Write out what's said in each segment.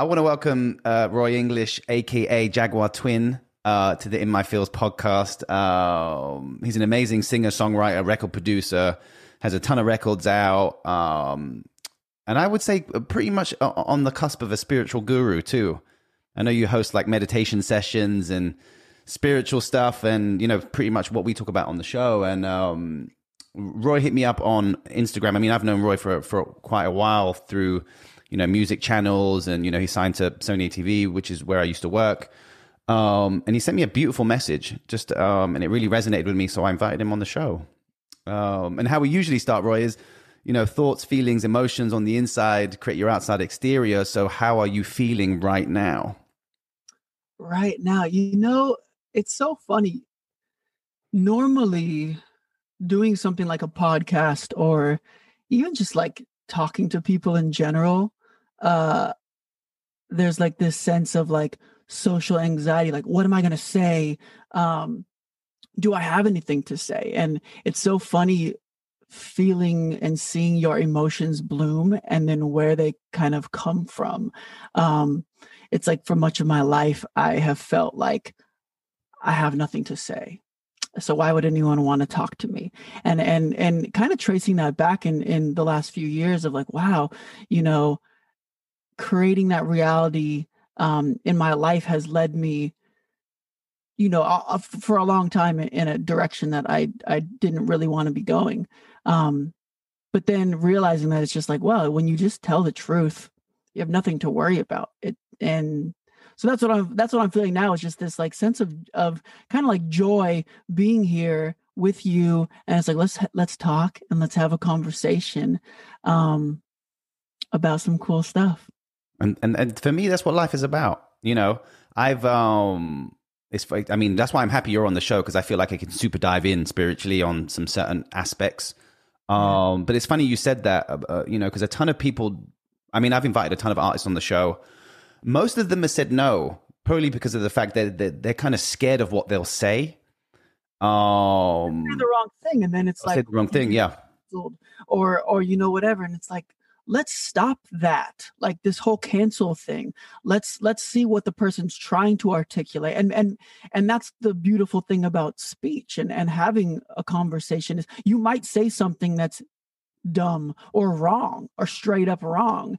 I want to welcome uh, Roy English, aka Jaguar Twin, uh, to the In My Fields podcast. Um, he's an amazing singer, songwriter, record producer, has a ton of records out, um, and I would say pretty much on the cusp of a spiritual guru too. I know you host like meditation sessions and spiritual stuff, and you know pretty much what we talk about on the show. And um, Roy hit me up on Instagram. I mean, I've known Roy for for quite a while through you know music channels, and you know he signed to Sony ATV, which is where I used to work. Um, and he sent me a beautiful message, just um, and it really resonated with me. So I invited him on the show. Um, and how we usually start, Roy, is you know thoughts, feelings, emotions on the inside create your outside exterior. So how are you feeling right now? Right now, you know, it's so funny. Normally, doing something like a podcast or even just like talking to people in general uh there's like this sense of like social anxiety like what am i going to say? Um do i have anything to say? And it's so funny feeling and seeing your emotions bloom and then where they kind of come from. Um it's like for much of my life i have felt like i have nothing to say. So why would anyone want to talk to me? And and and kind of tracing that back in in the last few years of like wow you know creating that reality um in my life has led me you know for a long time in a direction that i i didn't really want to be going. Um but then realizing that it's just like well when you just tell the truth you have nothing to worry about. It and so that's what i'm that's what i'm feeling now is just this like sense of of kind of like joy being here with you. And it's like let's let's talk and let's have a conversation um about some cool stuff and and, and for me that's what life is about you know i've um it's i mean that's why i'm happy you're on the show because i feel like i can super dive in spiritually on some certain aspects um but it's funny you said that uh, uh you know because a ton of people i mean i've invited a ton of artists on the show most of them have said no, probably because of the fact that they're, they're kind of scared of what they'll say. Um, the wrong thing, and then it's like the wrong thing, yeah. Or or you know whatever, and it's like let's stop that like this whole cancel thing. Let's let's see what the person's trying to articulate. And and and that's the beautiful thing about speech and and having a conversation is you might say something that's dumb or wrong or straight up wrong.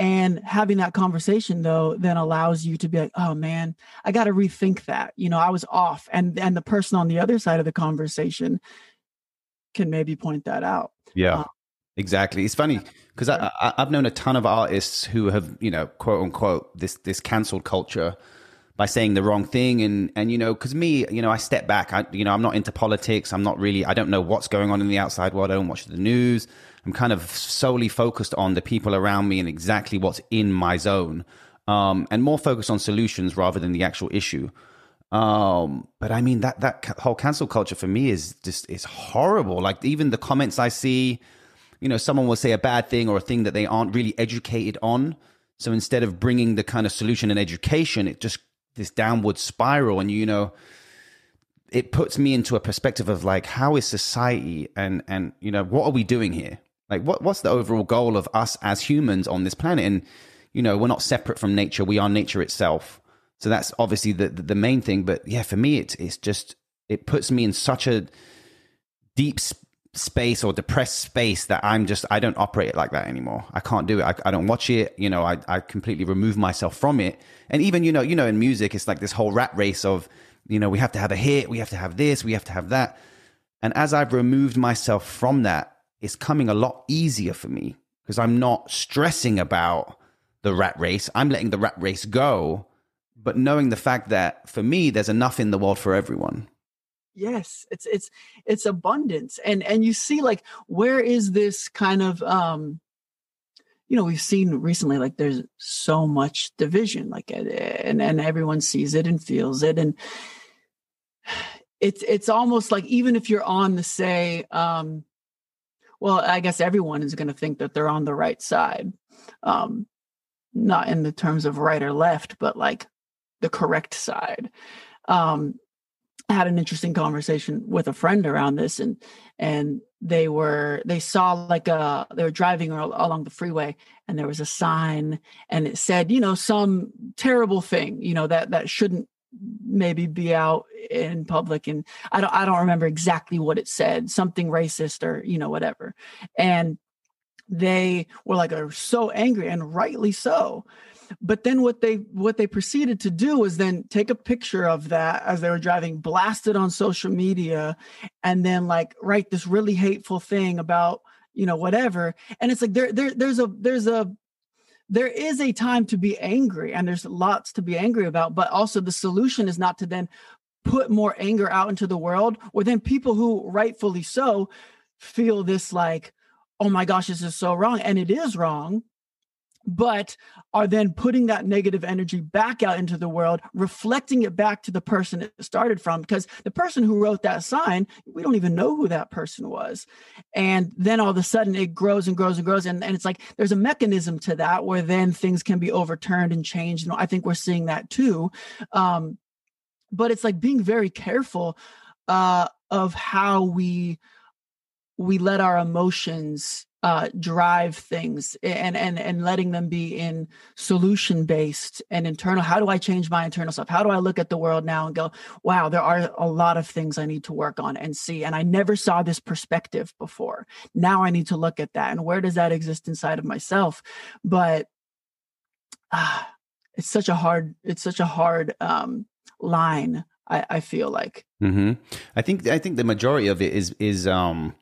And having that conversation though then allows you to be like oh man i got to rethink that. You know i was off. And and the person on the other side of the conversation can maybe point that out. Yeah. Um, exactly. It's funny because I, I i've known a ton of artists who have you know quote unquote this this canceled culture by saying the wrong thing. And and you know because me you know i step back. I you know i'm not into politics. I'm not really i don't know what's going on in the outside world. I don't watch the news. I'm kind of solely focused on the people around me and exactly what's in my zone, um, and more focused on solutions rather than the actual issue. Um, but I mean that that whole cancel culture for me is just is horrible. Like even the comments I see, you know, someone will say a bad thing or a thing that they aren't really educated on. So instead of bringing the kind of solution and education, it just this downward spiral, and you know it puts me into a perspective of like how is society and and you know what are we doing here like, what what's the overall goal of us as humans on this planet? And you know, we're not separate from nature; we are nature itself. So that's obviously the the main thing. But yeah, for me, it's it's just it puts me in such a deep space or depressed space that I'm just I don't operate it like that anymore. I can't do it. I, I don't watch it. You know, I I completely remove myself from it. And even you know you know in music, it's like this whole rat race of you know we have to have a hit, we have to have this, we have to have that. And as I've removed myself from that, it's coming a lot easier for me because I'm not stressing about the rat race. I'm letting the rat race go, but knowing the fact that for me, there's enough in the world for everyone. Yes, it's it's it's abundance, and and you see like where is this kind of um, you know, we've seen recently like there's so much division, like and and everyone sees it and feels it, and it's it's almost like even if you're on the say um well, I guess everyone is going to think that they're on the right side. Um, not in the terms of right or left, but like the correct side. Um, had an interesting conversation with a friend around this and and they were they saw like a they were driving along the freeway and there was a sign and it said you know some terrible thing you know that that shouldn't maybe be out in public and I don't I don't remember exactly what it said something racist or you know whatever. And they were like are so angry and rightly so but then what they what they proceeded to do was then take a picture of that as they were driving blast it on social media and then like write this really hateful thing about you know whatever. And it's like there, there there's a there's a there is a time to be angry and there's lots to be angry about but also the solution is not to then put more anger out into the world or then people who rightfully so feel this like oh my gosh this is so wrong and it is wrong but are then putting that negative energy back out into the world, reflecting it back to the person it started from. Because the person who wrote that sign, we don't even know who that person was. And then all of a sudden it grows and grows and grows. And, and it's like there's a mechanism to that where then things can be overturned and changed. And I think we're seeing that too. Um, but it's like being very careful uh, of how we we let our emotions uh, drive things and and and letting them be in solution based and internal. How do i change my internal stuff? How do i look at the world now and go wow there are a lot of things i need to work on and see and i never saw this perspective before. Now i need to look at that and where does that exist inside of myself? But ah, it's such a hard it's such a hard um, line i i feel like. Mm-hmm. i think i think the majority of it is is um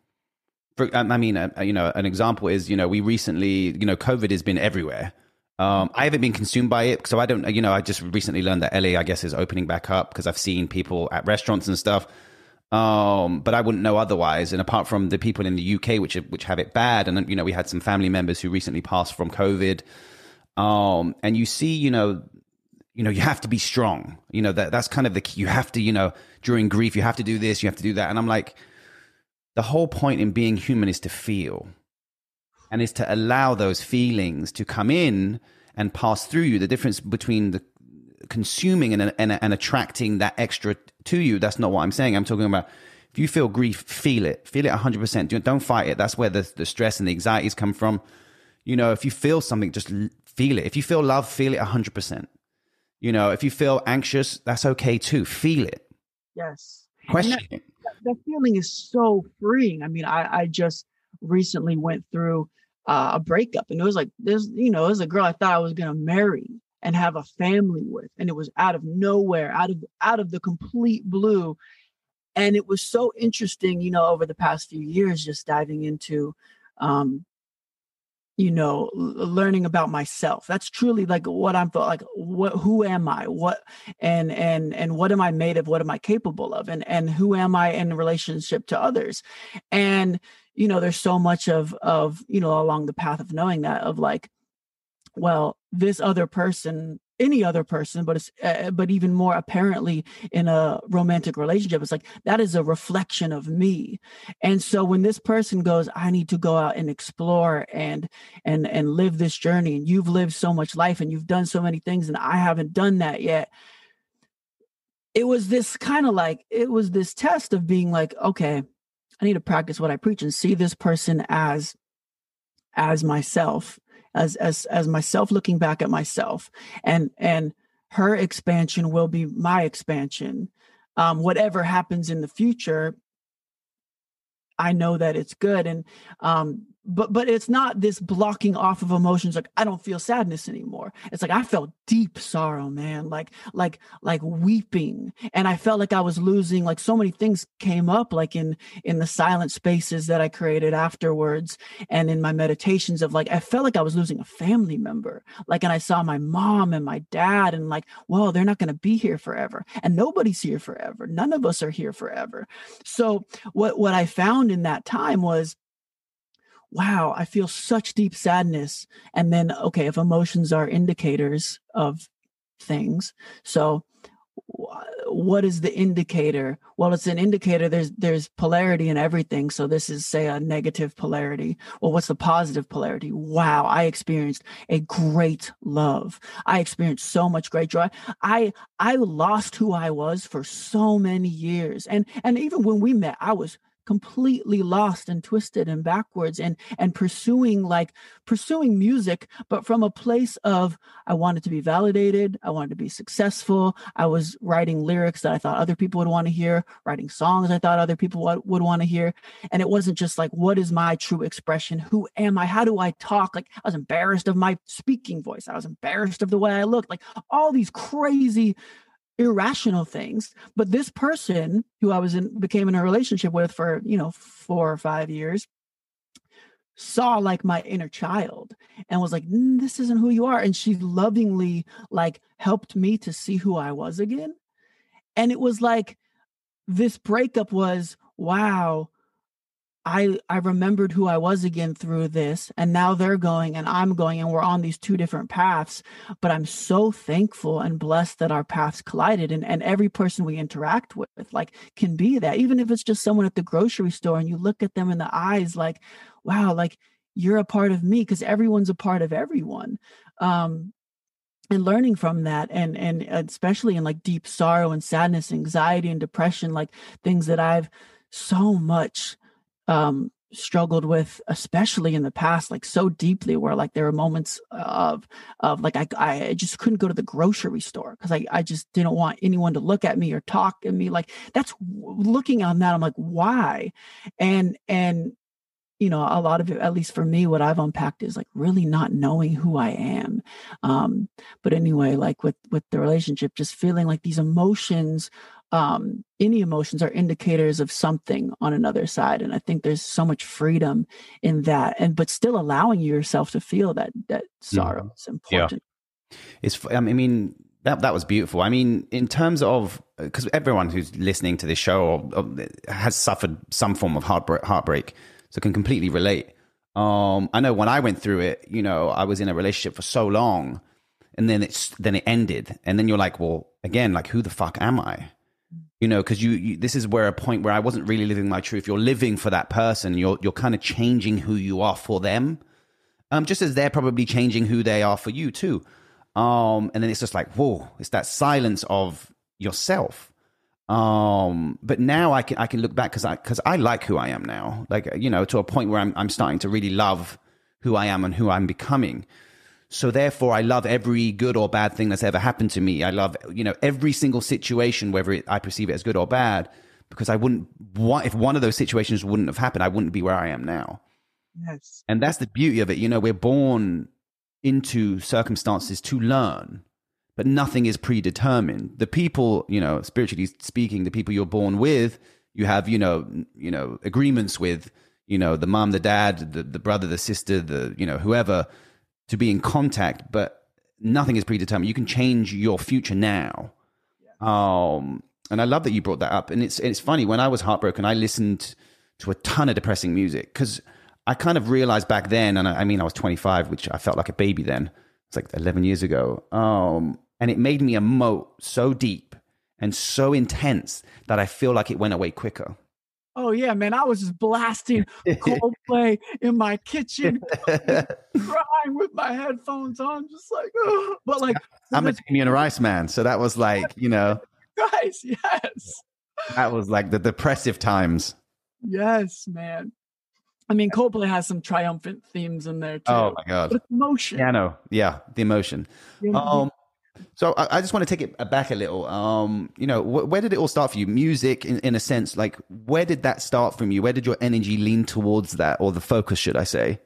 for, um, I mean, uh, you know, an example is, you know, we recently, you know, COVID has been everywhere. Um, I haven't been consumed by it, so I don't, you know, I just recently learned that LA, I guess, is opening back up because I've seen people at restaurants and stuff. Um, but I wouldn't know otherwise. And apart from the people in the UK, which which have it bad, and you know, we had some family members who recently passed from COVID. Um, and you see, you know, you know, you have to be strong. You know that that's kind of the key. You have to, you know, during grief, you have to do this, you have to do that. And I'm like, the whole point in being human is to feel and is to allow those feelings to come in and pass through you. The difference between the consuming and, and, and attracting that extra to you, that's not what I'm saying. I'm talking about if you feel grief, feel it, feel it 100%. Don't fight it. That's where the, the stress and the anxieties come from. You know, if you feel something, just feel it. If you feel love, feel it 100%. You know, if you feel anxious, that's okay too. Feel it. Yes. Question it that feeling is so freeing. I mean, I, I just recently went through uh, a breakup and it was like this, you know, it was a girl I thought I was going to marry and have a family with. And it was out of nowhere, out of, out of the complete blue. And it was so interesting, you know, over the past few years, just diving into, um, you know learning about myself. That's truly like what i'm like what who am i? What and and and what am i made of? What am i capable of? And and who am i in relationship to others? And you know there's so much of of you know along the path of knowing that of like well this other person any other person but it's uh, but even more apparently in a romantic relationship it's like that is a reflection of me. And so when this person goes i need to go out and explore and and and live this journey and you've lived so much life and you've done so many things and i haven't done that yet it was this kind of like it was this test of being like okay i need to practice what i preach and see this person as as myself as as as myself looking back at myself. And and her expansion will be my expansion. Um, whatever happens in the future i know that it's good. And um, but but it's not this blocking off of emotions like i don't feel sadness anymore. It's like i felt deep sorrow man like like like weeping. And i felt like i was losing like so many things came up like in in the silent spaces that i created afterwards and in my meditations of like i felt like i was losing a family member. Like and i saw my mom and my dad and like well they're not going to be here forever. And nobody's here forever. None of us are here forever. So what what i found in that time was wow, I feel such deep sadness. And then, okay, if emotions are indicators of things, so what is the indicator? Well it's an indicator there's there's polarity in everything so this is say a negative polarity well what's the positive polarity? Wow i experienced a great love. I experienced so much great joy. I i lost who i was for so many years. And and even when we met i was completely lost and twisted and backwards and and pursuing like pursuing music but from a place of i wanted to be validated i wanted to be successful i was writing lyrics that i thought other people would want to hear writing songs i thought other people would, would want to hear and it wasn't just like what is my true expression? Who am i? How do i talk? Like i was embarrassed of my speaking voice i was embarrassed of the way i looked like all these crazy irrational things but this person who i was in became in a relationship with for you know four or five years saw like my inner child and was like mm, this isn't who you are. And she lovingly like helped me to see who i was again. And it was like this breakup was wow I I remembered who I was again through this and now they're going and I'm going and we're on these two different paths. But I'm so thankful and blessed that our paths collided and and every person we interact with like can be that. Even if it's just someone at the grocery store and you look at them in the eyes like wow like you're a part of me because everyone's a part of everyone. Um and learning from that and and especially in like deep sorrow and sadness anxiety and depression like things that I've so much um, struggled with especially in the past like so deeply where like there were moments of of like i i just couldn't go to the grocery store because i i just didn't want anyone to look at me or talk at me like that's looking on that i'm like why? And and you know a lot of it at least for me what i've unpacked is like really not knowing who i am um but anyway like with with the relationship just feeling like these emotions um, any emotions are indicators of something on another side and i think there's so much freedom in that and but still allowing yourself to feel that that sorrow mm. is important yeah. it's i mean that that was beautiful i mean in terms of because everyone who's listening to this show or, or has suffered some form of heartbreak, heartbreak so can completely relate um, i know when i went through it you know i was in a relationship for so long and then it's then it ended and then you're like well again like who the fuck am i you know because you, you, this is where a point where i wasn't really living my truth. You're living for that person. You're you're kind of changing who you are for them um just as they're probably changing who they are for you too. Um and then it's just like whoa it's that silence of yourself. Um but now i can i can look back because i because i like who i am now. Like you know to a point where i'm i'm starting to really love who i am and who i'm becoming so therefore, I love every good or bad thing that's ever happened to me. I love, you know, every single situation, whether it, I perceive it as good or bad, because I wouldn't want, if one of those situations wouldn't have happened, I wouldn't be where I am now. Yes. And that's the beauty of it. You know, we're born into circumstances to learn, but nothing is predetermined. The people, you know, spiritually speaking, the people you're born with, you have, you know, you know, agreements with, you know, the mom, the dad, the, the brother, the sister, the, you know, whoever to be in contact, but nothing is predetermined. You can change your future now. Um, and I love that you brought that up. And it's it's funny when I was heartbroken, I listened to a ton of depressing music because I kind of realized back then, and I, I, mean I was 25, which I felt like a baby then. It's like 11 years ago. Um, and it made me emote so deep and so intense that I feel like it went away quicker. Oh yeah, man! I was just blasting Coldplay in my kitchen, crying with my headphones on, just like. Oh. But like, I'm a Damien Rice man, so that was like, you know, Rice, yes. That was like the depressive times. Yes, man. I mean, Coldplay has some triumphant themes in there too. Oh my god, but emotion. Piano, yeah, the emotion. Um, so I, I, just want to take it back a little. Um, you know, wh- where did it all start for you? Music, in, in a sense, like where did that start from you? Where did your energy lean towards that, or the focus, should I say,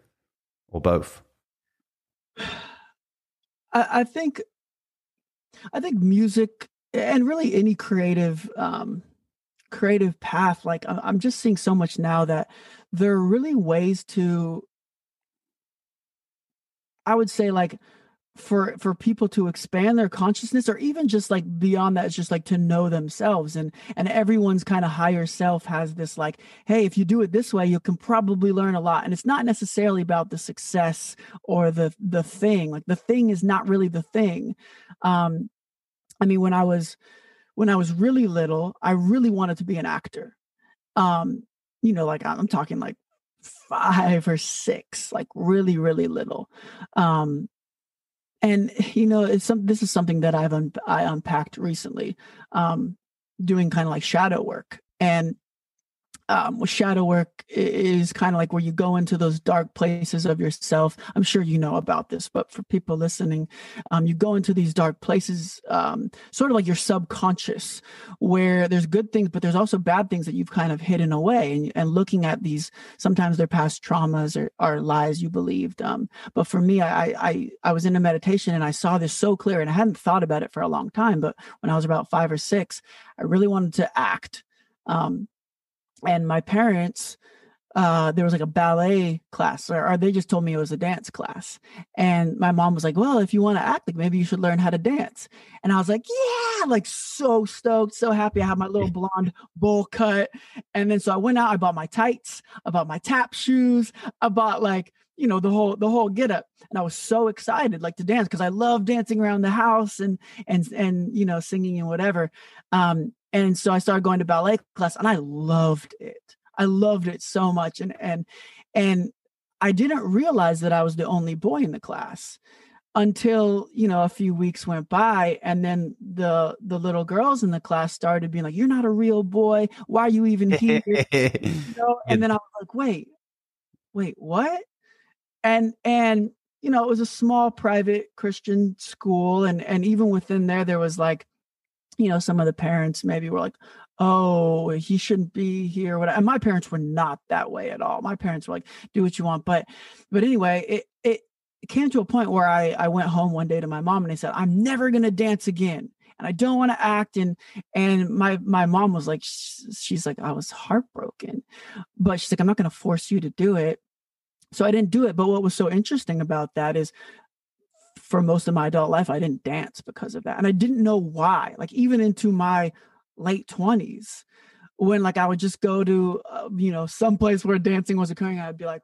or both? I, I think, I think music and really any creative, um, creative path. Like I'm just seeing so much now that there are really ways to. I would say like for for people to expand their consciousness or even just like beyond that it's just like to know themselves and and everyone's kind of higher self has this like hey if you do it this way you can probably learn a lot and it's not necessarily about the success or the the thing like the thing is not really the thing um i mean when i was when I was really little, I really wanted to be an actor. Um, you know, like I'm talking like five or six, like really, really little. Um, and you know, it's some. This is something that I've un- I unpacked recently, um, doing kind of like shadow work, and um, shadow work is kind of like where you go into those dark places of yourself. I'm sure you know about this, but for people listening, um, you go into these dark places, um, sort of like your subconscious, where there's good things, but there's also bad things that you've kind of hidden away. And, and looking at these, sometimes they're past traumas or, or lies you believed. Um, but for me, I, I I was in a meditation and I saw this so clear, and I hadn't thought about it for a long time. But when I was about five or six, I really wanted to act. Um, and my parents uh, there was like a ballet class, or, or, they just told me it was a dance class. And my mom was like, "Well, if you want to act, like maybe you should learn how to dance." And I was like, "Yeah!" Like so stoked, so happy. I had my little blonde bowl cut, and then so I went out. I bought my tights, I bought my tap shoes, I bought like you know the whole the whole get up, and I was so excited like to dance because I love dancing around the house and and and you know singing and whatever. Um, and so I started going to ballet class and I loved it. I loved it so much. And and and I didn't realize that I was the only boy in the class until you know a few weeks went by and then the the little girls in the class started being like you're not a real boy why are you even here you know? and then i was like wait wait what and and you know it was a small private christian school and and even within there there was like you know, some of the parents maybe were like, oh, he shouldn't be here. And my parents were not that way at all. My parents were like, do what you want. But but anyway, it it, came to a point where I, I went home one day to my mom and I said, I'm never gonna dance again. And I don't want to act. And and my my mom was like, she's like, I was heartbroken. But she's like, I'm not gonna force you to do it. So I didn't do it. But what was so interesting about that is for most of my adult life, I didn't dance because of that. And I didn't know why. Like, even into my late 20s, when like I would just go to, uh, you know, some place where dancing was occurring, I'd be like,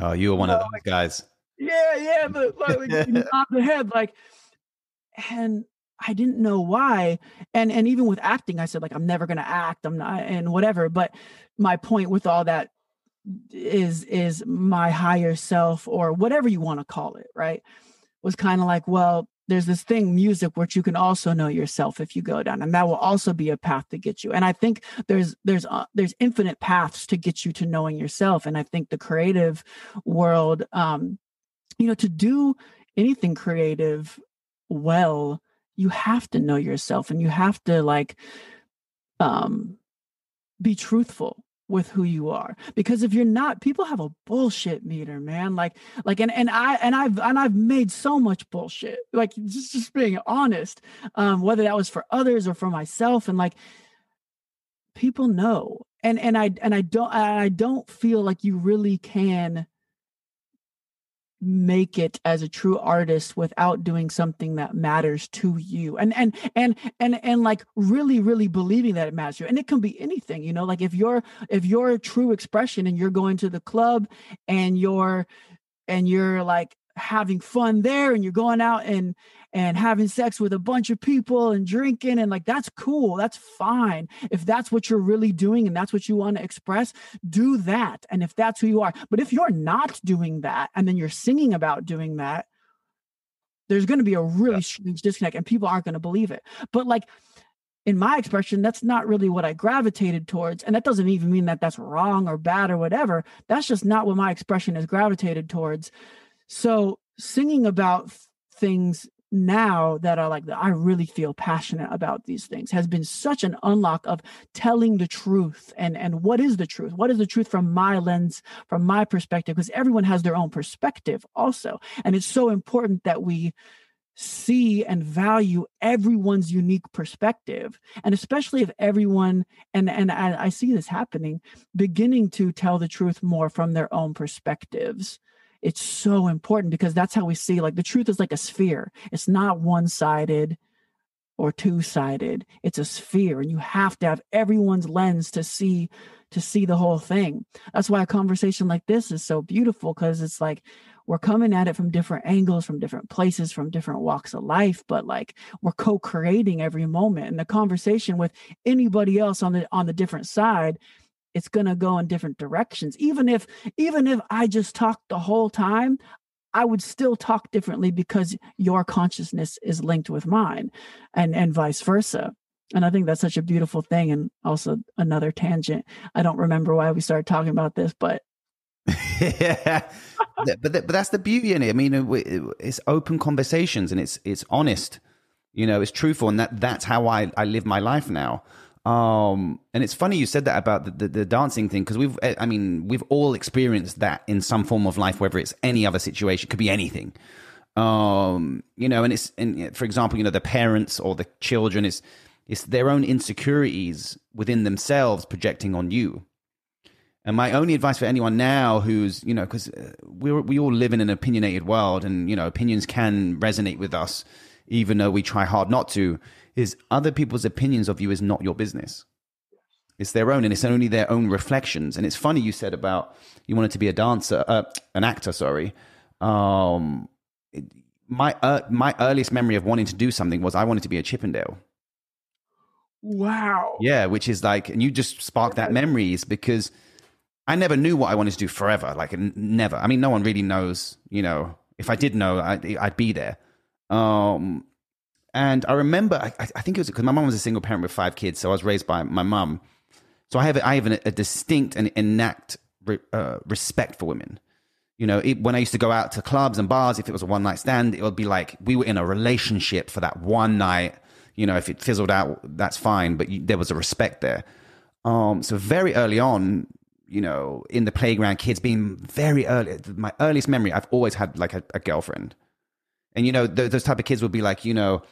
Oh, you were one of those guys. Yeah, yeah, but like, on the head, like, and I didn't know why. And and even with acting, I said like I'm never gonna act. I'm not and whatever. But my point with all that is is my higher self or whatever you want to call it, right? was kind of like, well, there's this thing, music, which you can also know yourself if you go down, and that will also be a path to get you. And I think there's there's uh, there's infinite paths to get you to knowing yourself. And I think the creative world, um, you know, to do anything creative well, you have to know yourself, and you have to like, um, be truthful with who you are. Because if you're not people have a bullshit meter man. Like like and and i and i've and i've made so much bullshit. Like just just being honest um whether that was for others or for myself. And like people know. And and i and i don't i don't feel like you really can make it as a true artist without doing something that matters to you. And and and and and like really really believing that it matters you. And it can be anything you know? Like if you're if you're a true expression and you're going to the club and you're and you're like having fun there and you're going out and and having sex with a bunch of people and drinking and like that's cool that's fine. If that's what you're really doing and that's what you want to express do that. And if that's who you are but if you're not doing that and then you're singing about doing that there's going to be a really yeah. strange disconnect and people aren't going to believe it. But like in my expression that's not really what i gravitated towards and that doesn't even mean that that's wrong or bad or whatever. That's just not what my expression is gravitated towards so singing about things now that are like I really feel passionate about these things has been such an unlock of telling the truth and and what is the truth? What is the truth from my lens from my perspective? Because everyone has their own perspective also. And it's so important that we see and value everyone's unique perspective. And especially if everyone and and I, I see this happening beginning to tell the truth more from their own perspectives it's so important because that's how we see like the truth is like a sphere. It's not one sided or two sided it's a sphere and you have to have everyone's lens to see to see the whole thing. That's why a conversation like this is so beautiful because it's like we're coming at it from different angles from different places from different walks of life but like we're co-creating every moment and the conversation with anybody else on the on the different side it's going to go in different directions even if even if i just talk the whole time i would still talk differently because your consciousness is linked with mine and and vice versa and i think that's such a beautiful thing and also another tangent i don't remember why we started talking about this but yeah, but but that's the beauty in it. I mean, it's open conversations and it's it's honest. You know, it's truthful, and that that's how I I live my life now. Um, and it's funny you said that about the, the, the dancing thing because we've, I mean, we've all experienced that in some form of life, whether it's any other situation, it could be anything. Um, you know, and it's, and for example, you know, the parents or the children, it's, it's their own insecurities within themselves projecting on you. And my only advice for anyone now who's, you know, because uh, we we all live in an opinionated world, and you know, opinions can resonate with us, even though we try hard not to. Is other people's opinions of you is not your business. It's their own, and it's only their own reflections. And it's funny you said about you wanted to be a dancer, uh, an actor. Sorry. Um, my uh, my earliest memory of wanting to do something was I wanted to be a Chippendale. Wow. Yeah, which is like, and you just sparked that memories because I never knew what I wanted to do forever. Like never. I mean, no one really knows. You know, if I did know, I'd, I'd be there. Um, and I remember, I, I think it was because my mom was a single parent with five kids, so I was raised by my mom. So I have I have a, a distinct and innate uh, respect for women. You know, it, when I used to go out to clubs and bars, if it was a one night stand, it would be like we were in a relationship for that one night. You know, if it fizzled out, that's fine, but you, there was a respect there. Um, so very early on, you know, in the playground, kids being very early. My earliest memory, I've always had like a, a girlfriend, and you know, th- those type of kids would be like, you know,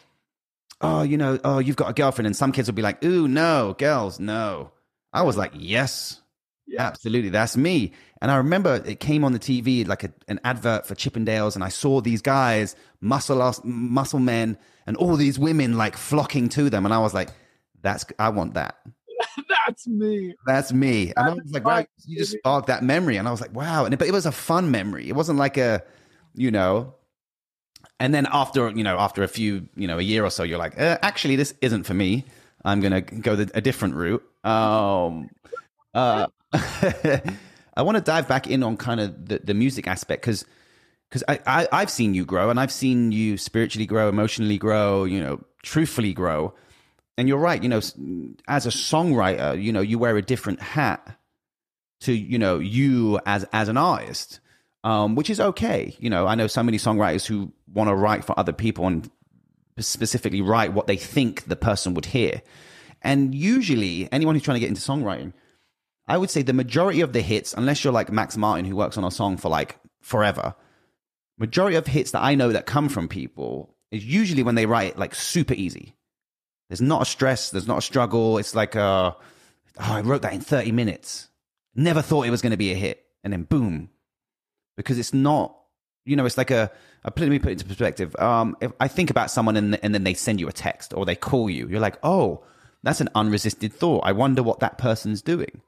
oh, you know, oh, you've got a girlfriend, and some kids would be like, ooh, no, girls, no. I was like, yes, yeah. absolutely, that's me. And I remember it came on the TV like a, an advert for Chippendales, and I saw these guys, muscle muscle men, and all these women like flocking to them, and I was like, that's I want that. that's me. That's me. And I was like, wow, you just sparked that memory. And I was like, wow. And it, but it was a fun memory. It wasn't like a, you know, and then after, you know, after a few, you know, a year or so, you're like, uh, actually, this isn't for me. I'm to go the, a different route. Um, uh, I want to dive back in on kind of the, the music aspect because because I, I I've seen you grow and I've seen you spiritually grow, emotionally grow, you know, truthfully grow and you're right. You know, as a songwriter, you know, you wear a different hat to you know you as as an artist, um, which is okay. You know, I know so many songwriters who want to write for other people and specifically write what they think the person would hear. And usually, anyone who's trying to get into songwriting, I would say the majority of the hits, unless you're like Max Martin, who works on a song for like forever, majority of hits that I know that come from people is usually when they write it like super easy. There's not a stress. There's not a struggle. It's like, uh, oh, I wrote that in 30 minutes. Never thought it was going to be a hit. And then boom. Because it's not, you know, it's like a, a let me put it into perspective. Um, if I think about someone and, and then they send you a text or they call you, you're like, oh, that's an unresisted thought. I wonder what that person's doing.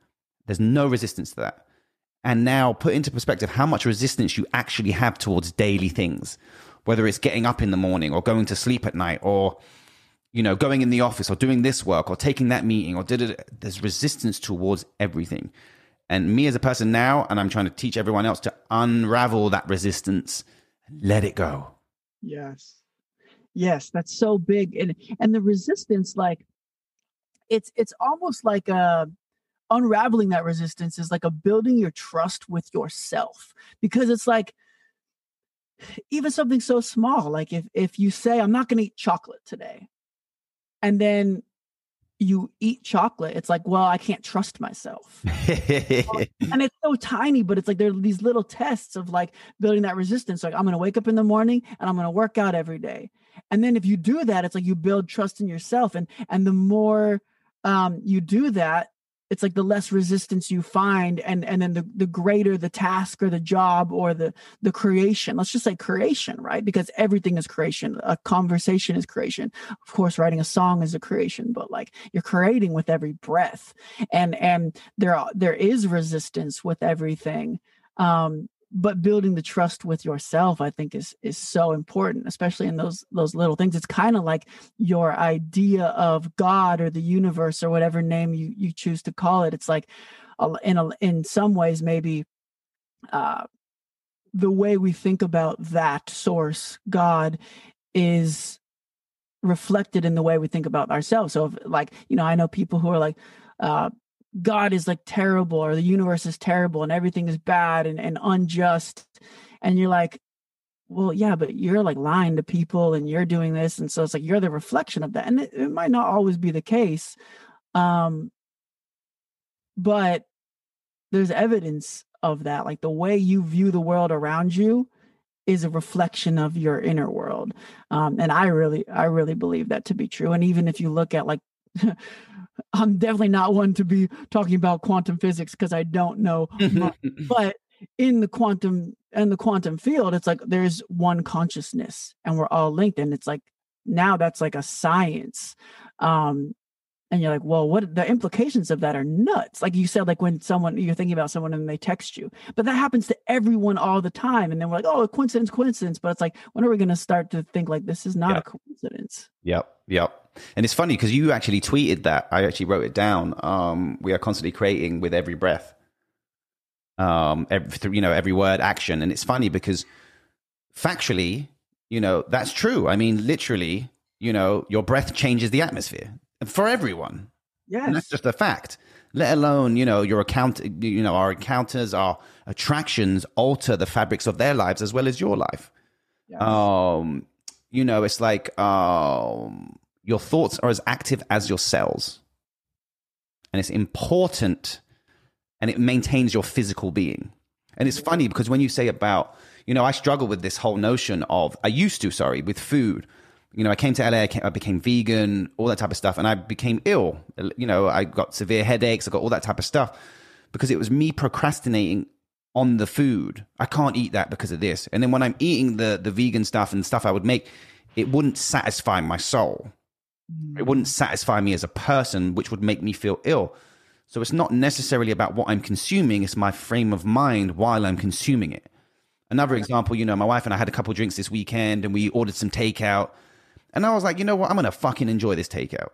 There's no resistance to that. And now put into perspective how much resistance you actually have towards daily things, whether it's getting up in the morning or going to sleep at night or you know, going in the office or doing this work or taking that meeting or did it, there's resistance towards everything. And me as a person now, and I'm trying to teach everyone else to unravel that resistance, let it go. Yes. Yes, that's so big. And and the resistance, like it's it's almost like a uh, unraveling that resistance is like a building your trust with yourself. Because it's like even something so small, like if if you say, I'm not gonna eat chocolate today, and then you eat chocolate it's like well i can't trust myself. And it's so tiny but it's like there are these little tests of like building that resistance. Like i'm gonna wake up in the morning and i'm gonna work out every day. And then if you do that it's like you build trust in yourself. And and the more um you do that it's like the less resistance you find and and then the, the greater the task or the job or the the creation. Let's just say creation right? Because everything is creation. A conversation is creation. Of course writing a song is a creation but like you're creating with every breath. And and there are, there is resistance with everything. Um but building the trust with yourself i think is is so important especially in those those little things. It's kind of like your idea of god or the universe or whatever name you you choose to call it. It's like in a, in some ways maybe uh the way we think about that source god is reflected in the way we think about ourselves. So if, like you know i know people who are like uh God is like terrible or the universe is terrible and everything is bad and, and unjust. And you're like, well, yeah, but you're like lying to people and you're doing this. And so it's like you're the reflection of that. And it, it might not always be the case. Um, but there's evidence of that. Like the way you view the world around you is a reflection of your inner world. Um, and I really, I really believe that to be true. And even if you look at like I'm definitely not one to be talking about quantum physics because I don't know. but in the quantum and the quantum field, it's like there's one consciousness and we're all linked. And it's like now that's like a science. Um, and you're like, well, what the implications of that are nuts. Like you said, like when someone you're thinking about someone and they text you, but that happens to everyone all the time. And then we're like, oh, coincidence, coincidence. But it's like, when are we going to start to think like this is not yep. a coincidence? Yep. Yep. And it's funny because you actually tweeted that. I actually wrote it down. Um, we are constantly creating with every breath. Um, every, you know, every word, action. And it's funny because factually, you know, that's true. I mean, literally, you know, your breath changes the atmosphere for everyone. Yes. And that's just a fact. Let alone, you know, your account, you know, our encounters, our attractions alter the fabrics of their lives as well as your life. Yes. Um, you know, it's like um, your thoughts are as active as your cells. And it's important and it maintains your physical being. And it's funny because when you say about, you know, I struggle with this whole notion of, I used to, sorry, with food you know, I came to LA, I, came, I, became vegan, all that type of stuff, and I became ill. You know, I got severe headaches, I got all that type of stuff because it was me procrastinating on the food. I can't eat that because of this. And then when I'm eating the the vegan stuff and stuff I would make, it wouldn't satisfy my soul. It mm. wouldn't satisfy me as a person, which would make me feel ill. So it's not necessarily about what I'm consuming, it's my frame of mind while I'm consuming it. Another example, you know, my wife and I had a couple drinks this weekend and we ordered some takeout and I was like, you know what? I'm gonna fucking enjoy this takeout.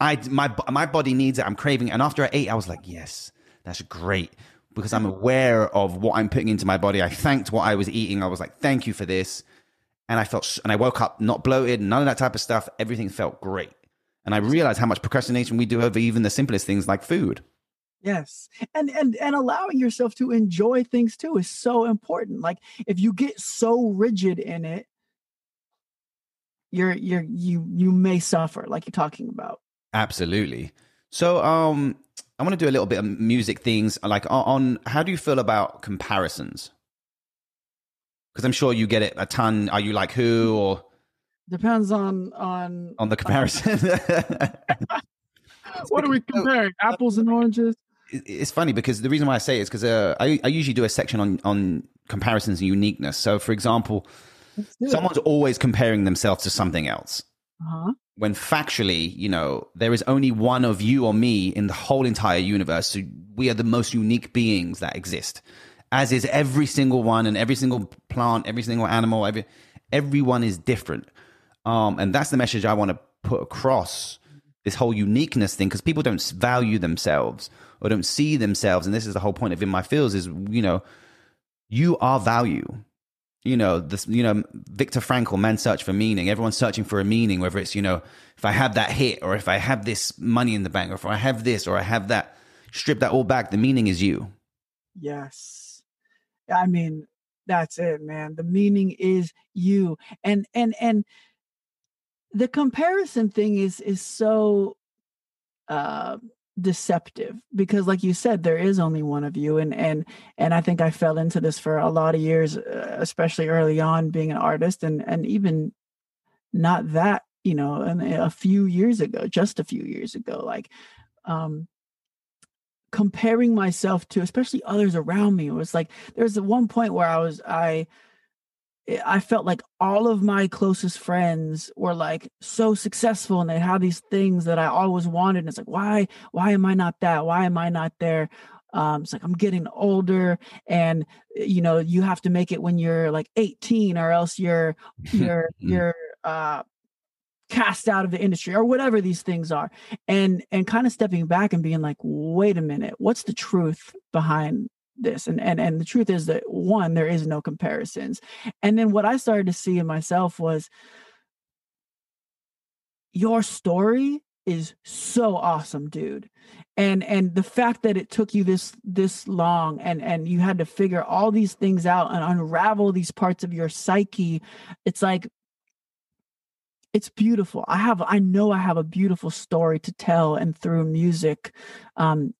I my my body needs it. I'm craving it. And after I ate, I was like, yes, that's great because I'm aware of what I'm putting into my body. I thanked what I was eating. I was like, thank you for this. And I felt, and I woke up not bloated, none of that type of stuff. Everything felt great. And I realized how much procrastination we do over even the simplest things like food. Yes. And and and allowing yourself to enjoy things too is so important. Like if you get so rigid in it, you're you're you you may suffer like you're talking about. Absolutely. So um i want to do a little bit of music things like on, how do you feel about comparisons? Because i'm sure you get it a ton. Are you like who or? Depends on on on the comparison. What are we comparing apples and oranges? It's funny because the reason why i say it is because uh, I, I usually do a section on on comparisons and uniqueness. So for example someone's always comparing themselves to something else. Uh-huh. When factually, you know, there is only one of you or me in the whole entire universe. So we are the most unique beings that exist, as is every single one and every single plant, every single animal. Every everyone is different, um, and that's the message I want to put across. This whole uniqueness thing, because people don't value themselves or don't see themselves, and this is the whole point of in my fields is you know, you are value you know this you know Viktor Frankl men search for meaning. Everyone's searching for a meaning whether it's you know if I have that hit or if I have this money in the bank or if I have this or I have that strip that all back the meaning is you. Yes. I mean that's it man. The meaning is you. And and and the comparison thing is is so uh deceptive because like you said there is only one of you. And and and i think i fell into this for a lot of years uh, especially early on being an artist and and even not that you know and a few years ago just a few years ago like um comparing myself to especially others around me it was like there's one point where i was i I felt like all of my closest friends were like so successful and they had these things that I always wanted. And it's like, why, why am I not that? Why am I not there? um, it's like i'm getting older and you know you have to make it when you're like 18 or else you're you're you're uh cast out of the industry or whatever these things are and and kind of stepping back and being like wait a minute what's the truth behind this and and and the truth is that one there is no comparisons. And then what i started to see in myself was your story is so awesome dude. And and the fact that it took you this this long and and you had to figure all these things out and unravel these parts of your psyche it's like it's beautiful. I have i know i have a beautiful story to tell and through music um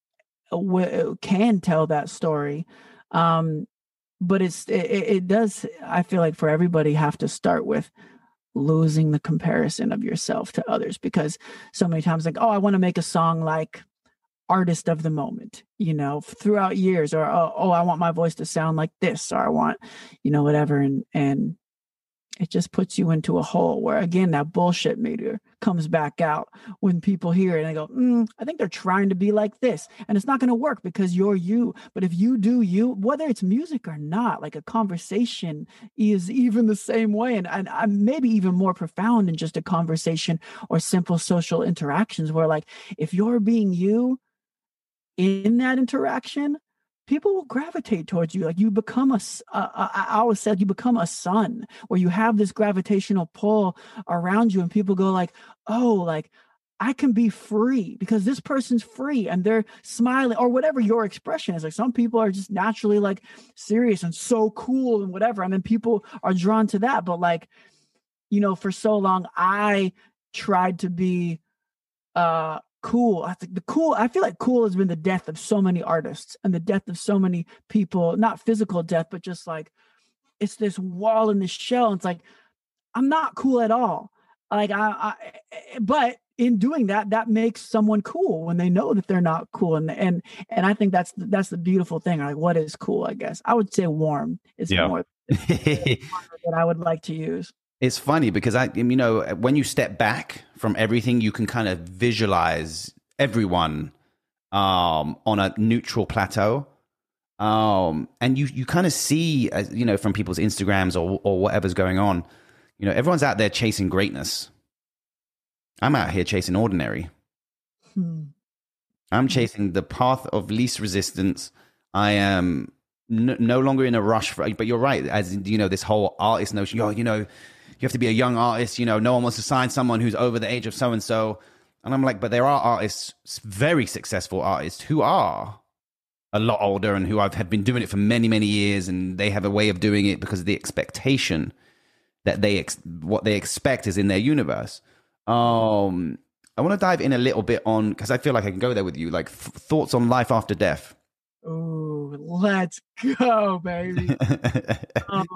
w- can tell that story um but it's it, it does i feel like for everybody have to start with losing the comparison of yourself to others because so many times like oh i want to make a song like artist of the moment you know throughout years or oh, oh i want my voice to sound like this or i want you know whatever and and it just puts you into a hole where again that bullshit meter comes back out when people hear it and they go mm, i think they're trying to be like this and it's not going to work because you're you. But if you do you whether it's music or not like a conversation is even the same way and, and I'm maybe even more profound than just a conversation or simple social interactions where like if you're being you in that interaction people will gravitate towards you like you become a i always said you become a sun where you have this gravitational pull around you and people go like oh like I can be free because this person's free and they're smiling or whatever your expression is. Like some people are just naturally like serious and so cool and whatever. I mean, people are drawn to that. But like, you know, for so long, I tried to be uh cool. I think the cool, I feel like cool has been the death of so many artists and the death of so many people, not physical death, but just like it's this wall in this shell. It's like, I'm not cool at all. Like I, I eh, but in doing that, that makes someone cool when they know that they're not cool. And and and I think that's that's the beautiful thing. Like what is cool, I guess. I would say warm is yeah. more that I would like to use. It's funny because I, you know, when you step back from everything, you can kind of visualize everyone um, on a neutral plateau. Um, and you, you kind of see, uh, you know, from people's Instagrams or, or whatever's going on, you know, everyone's out there chasing greatness. I'm out here chasing ordinary. Hmm. I'm chasing the path of least resistance. I am no, no longer in a rush for, but you're right. As you know, this whole artist notion, oh, you know, you have to be a young artist. You know, no one wants to sign someone who's over the age of so and so. And I'm like, but there are artists, very successful artists, who are a lot older and who I've been doing it for many, many years, and they have a way of doing it because of the expectation that they ex- what they expect is in their universe. Um, I want to dive in a little bit on because I feel like I can go there with you, like th- thoughts on life after death. Oh, let's go, baby. um,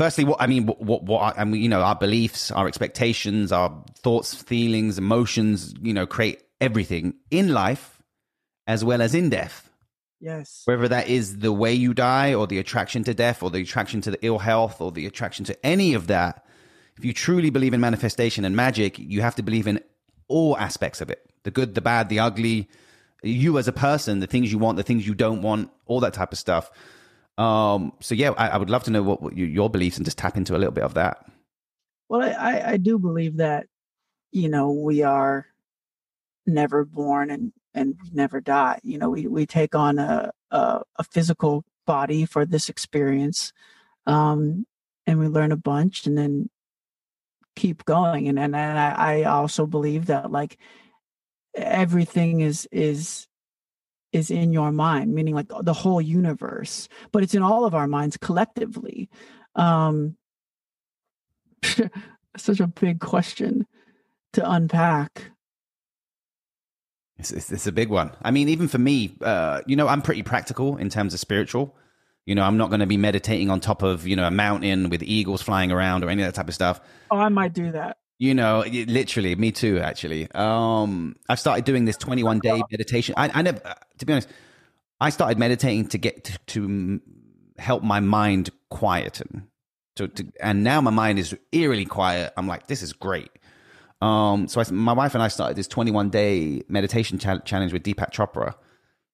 firstly, what I mean, what, what, what I mean, you know, our beliefs, our expectations, our thoughts, feelings, emotions, you know, create everything in life as well as in death. Yes. Whether that is the way you die or the attraction to death or the attraction to the ill health or the attraction to any of that, if you truly believe in manifestation and magic, you have to believe in all aspects of it the good, the bad, the ugly, you as a person, the things you want, the things you don't want, all that type of stuff. Um, so yeah, I, I, would love to know what, what you, your beliefs and just tap into a little bit of that. Well, I, I do believe that, you know, we are never born and, and never die. You know, we, we take on a, a, a physical body for this experience. Um, and we learn a bunch and then keep going. And, and, and I, I also believe that like everything is, is, is in your mind, meaning like the whole universe, but it's in all of our minds collectively. Um, such a big question to unpack. It's, it's, it's, a big one. I mean, even for me, uh, you know, I'm pretty practical in terms of spiritual. You know, I'm not going to be meditating on top of, you know, a mountain with eagles flying around or any of that type of stuff. Oh, I might do that. You know, literally, me too. Actually, um, I've started doing this 21 day meditation. I, I never, to be honest, I started meditating to get to, to help my mind quieten. To, to, and now my mind is eerily quiet. I'm like, this is great. Um, so I, my wife and I started this 21 day meditation challenge with Deepak Chopra.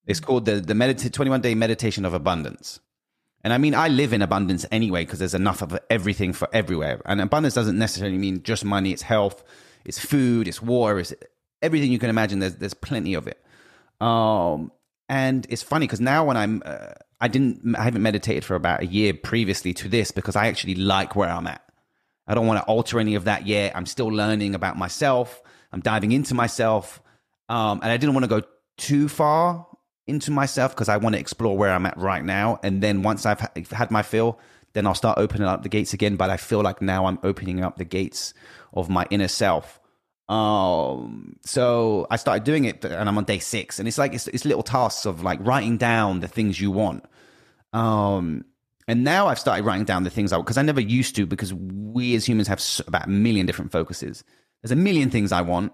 It's called the the medita- 21 day meditation of abundance. And I mean, I live in abundance anyway because there's enough of everything for everywhere. And abundance doesn't necessarily mean just money. It's health, it's food, it's water, it's everything you can imagine. There's there's plenty of it. Um, and it's funny because now when I'm, uh, I didn't, I haven't meditated for about a year previously to this because I actually like where I'm at. I don't want to alter any of that yet. I'm still learning about myself. I'm diving into myself. Um, and I didn't want to go too far into myself because I want to explore where I'm at right now. And then once I've had my fill, then I'll start opening up the gates again. But I feel like now I'm opening up the gates of my inner self. Um, so I started doing it and I'm on day six and it's like, it's, it's little tasks of like writing down the things you want. Um, and now I've started writing down the things I, because I never used to because we as humans have about a million different focuses. There's a million things I want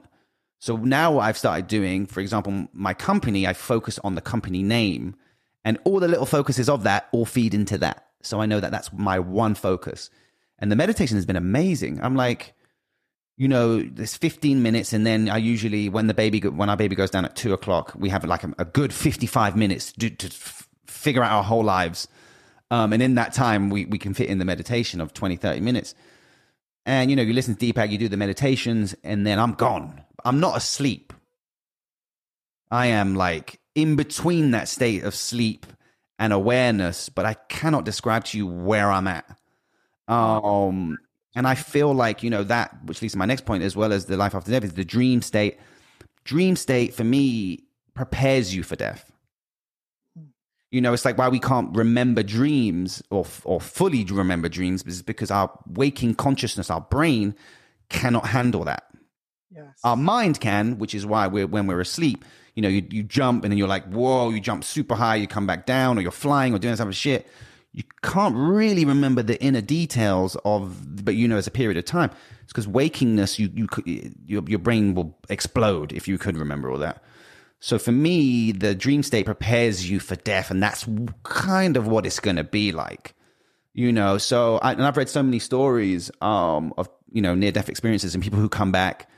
so now what I've started doing, for example, my company, I focus on the company name and all the little focuses of that all feed into that. So I know that that's my one focus. And the meditation has been amazing. I'm like, you know, there's 15 minutes, and then I usually, when the baby, when our baby goes down at two o'clock, we have like a, a good 55 minutes to, to f- figure out our whole lives. Um, and in that time, we, we can fit in the meditation of 20, 30 minutes. And, you know, you listen to Deepak, you do the meditations, and then I'm gone. I'm not asleep. I am like in between that state of sleep and awareness, but I cannot describe to you where I'm at. Um, and I feel like, you know, that, which leads to my next point, as well as the life after death, is the dream state. Dream state for me prepares you for death. You know, it's like why we can't remember dreams or, or fully remember dreams is because our waking consciousness, our brain cannot handle that. Yes. Our mind can, which is why we're when we're asleep, you know, you, you jump and then you're like, whoa, you jump super high, you come back down, or you're flying or doing some shit. You can't really remember the inner details of, but you know, as a period of time. It's because wakingness, you you your your brain will explode if you could remember all that. So for me, the dream state prepares you for death, and that's kind of what it's going to be like, you know. So, I, and I've read so many stories um, of you know near death experiences and people who come back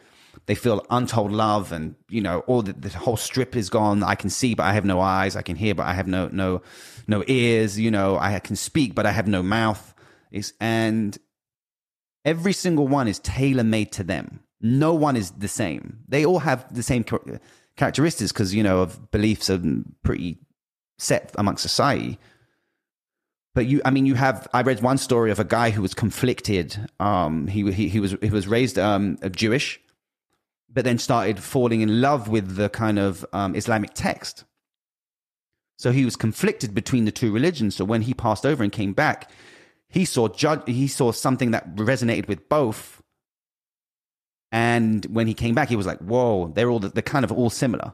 they feel untold love and you know all the, the whole strip is gone. I can see but i have no eyes. I can hear but i have no no no ears you know? I can speak but i have no mouth. Is and every single one is tailor made to them. No one is the same. They all have the same characteristics because you know of beliefs are pretty set amongst society but you i mean you have i read one story of a guy who was conflicted um he he, he was he was raised um jewish but then started falling in love with the kind of um, Islamic text. So he was conflicted between the two religions. So when he passed over and came back, he saw ju- he saw something that resonated with both. And when he came back, he was like, "Whoa, they're all they're kind of all similar.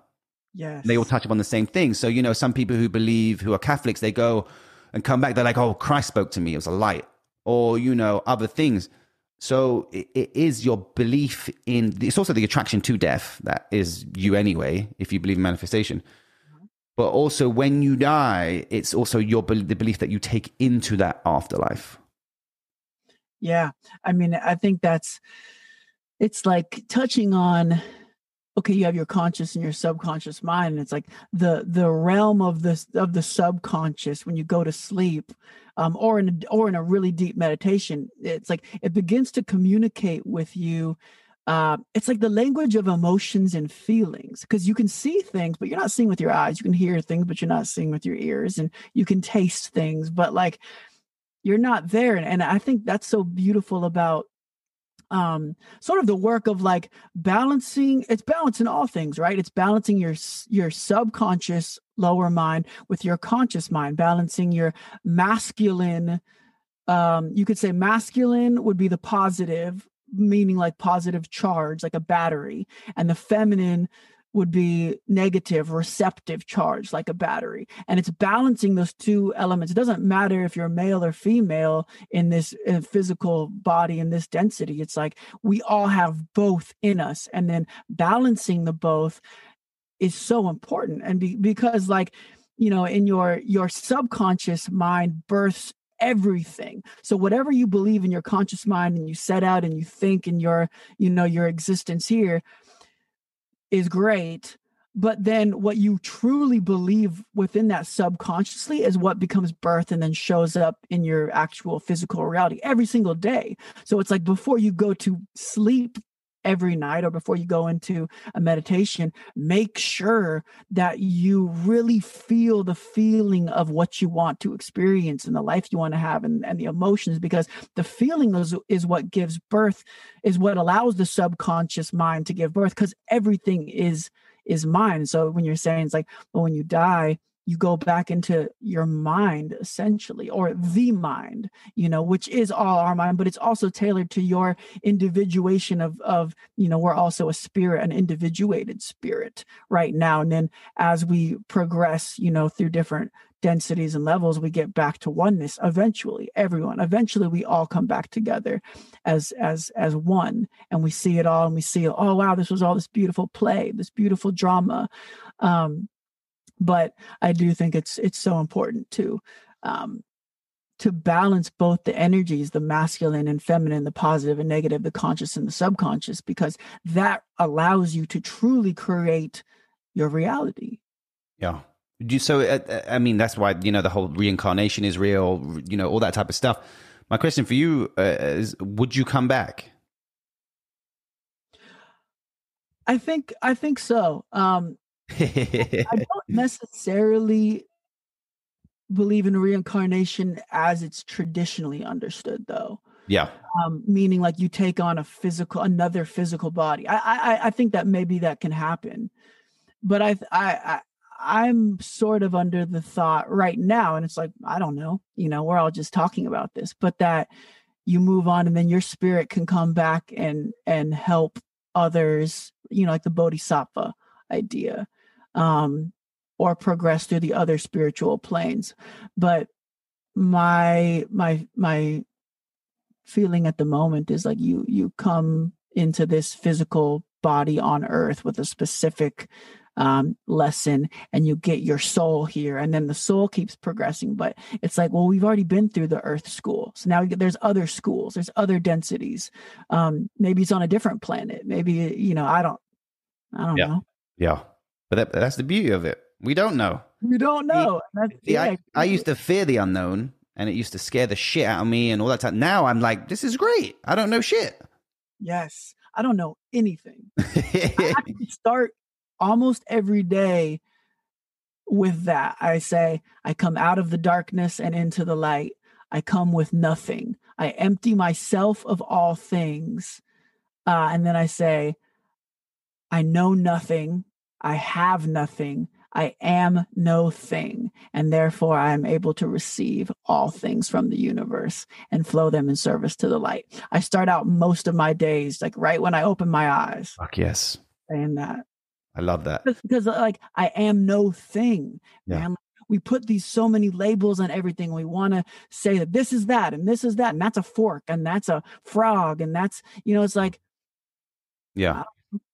Yes, they all touch upon the same thing." So you know, some people who believe who are Catholics, they go and come back. They're like, "Oh, Christ spoke to me. It was a light," or you know, other things. So it, it is your belief in. It's also the attraction to death that is you anyway, if you believe in manifestation. Mm-hmm. But also, when you die, it's also your the belief that you take into that afterlife. Yeah, I mean, I think that's it's like touching on okay you have your conscious and your subconscious mind and it's like the the realm of the of the subconscious when you go to sleep um, or in a, or in a really deep meditation it's like it begins to communicate with you uh, it's like the language of emotions and feelings because you can see things but you're not seeing with your eyes. You can hear things but you're not seeing with your ears and you can taste things but like you're not there and, and i think that's so beautiful about um sort of the work of like balancing it's balancing all things right? It's balancing your your subconscious lower mind with your conscious mind balancing your masculine um you could say masculine would be the positive meaning like positive charge like a battery and the feminine would be negative receptive charge like a battery. And it's balancing those two elements. It doesn't matter if you're male or female in this uh, physical body in this density. It's like we all have both in us. And then balancing the both is so important. And be, because like you know in your your subconscious mind births everything. So whatever you believe in your conscious mind and you set out and you think in your you know your existence here is great but then what you truly believe within that subconsciously is what becomes birth and then shows up in your actual physical reality every single day. So it's like before you go to sleep every night or before you go into a meditation make sure that you really feel the feeling of what you want to experience and the life you want to have and, and the emotions because the feeling is, is what gives birth is what allows the subconscious mind to give birth because everything is is mine. So when you're saying it's like, well, when you die, you go back into your mind essentially or the mind you know which is all our mind but it's also tailored to your individuation of of you know we're also a spirit an individuated spirit right now. And then as we progress you know through different densities and levels we get back to oneness eventually everyone. Eventually we all come back together as as as one and we see it all and we see oh wow this was all this beautiful play this beautiful drama. Um but i do think it's it's so important to um to balance both the energies the masculine and feminine the positive and negative the conscious and the subconscious because that allows you to truly create your reality. Yeah. Do you, so uh, uh, i mean that's why you know the whole reincarnation is real you know all that type of stuff. My question for you uh, is would you come back? I think i think so. Um i don't necessarily believe in reincarnation as it's traditionally understood though. Yeah. Um, meaning like you take on a physical another physical body. I, I i think that maybe that can happen. But I, I I'm sort of under the thought right now, and it's like, I don't know, you know, we're all just talking about this, but that you move on and then your spirit can come back and and help others, you know, like the bodhisattva idea, um, or progress through the other spiritual planes. But my my my feeling at the moment is like you you come into this physical body on earth with a specific um, lesson and you get your soul here and then the soul keeps progressing but it's like well we've already been through the earth school. So now there's other schools there's other densities. Um, maybe it's on a different planet. Maybe you know i don't i don't yeah. know. Yeah but that, that's the beauty of it we don't know we don't know see, yeah, I, I used to fear the unknown and it used to scare the shit out of me and all that time now i'm like this is great i don't know shit yes I don't know anything. I start almost every day with that. I say, I come out of the darkness and into the light. I come with nothing. I empty myself of all things. Uh, and then I say, I know nothing. I have nothing. I am no thing. And therefore, I am able to receive all things from the universe and flow them in service to the light. I start out most of my days, like right when I open my eyes. Fuck yes. Saying that. I love that. Because uh, like I am no thing. Yeah. Man. We put these so many labels on everything. We want to say that this is that and this is that and that's a fork and that's a frog and that's you know it's like yeah.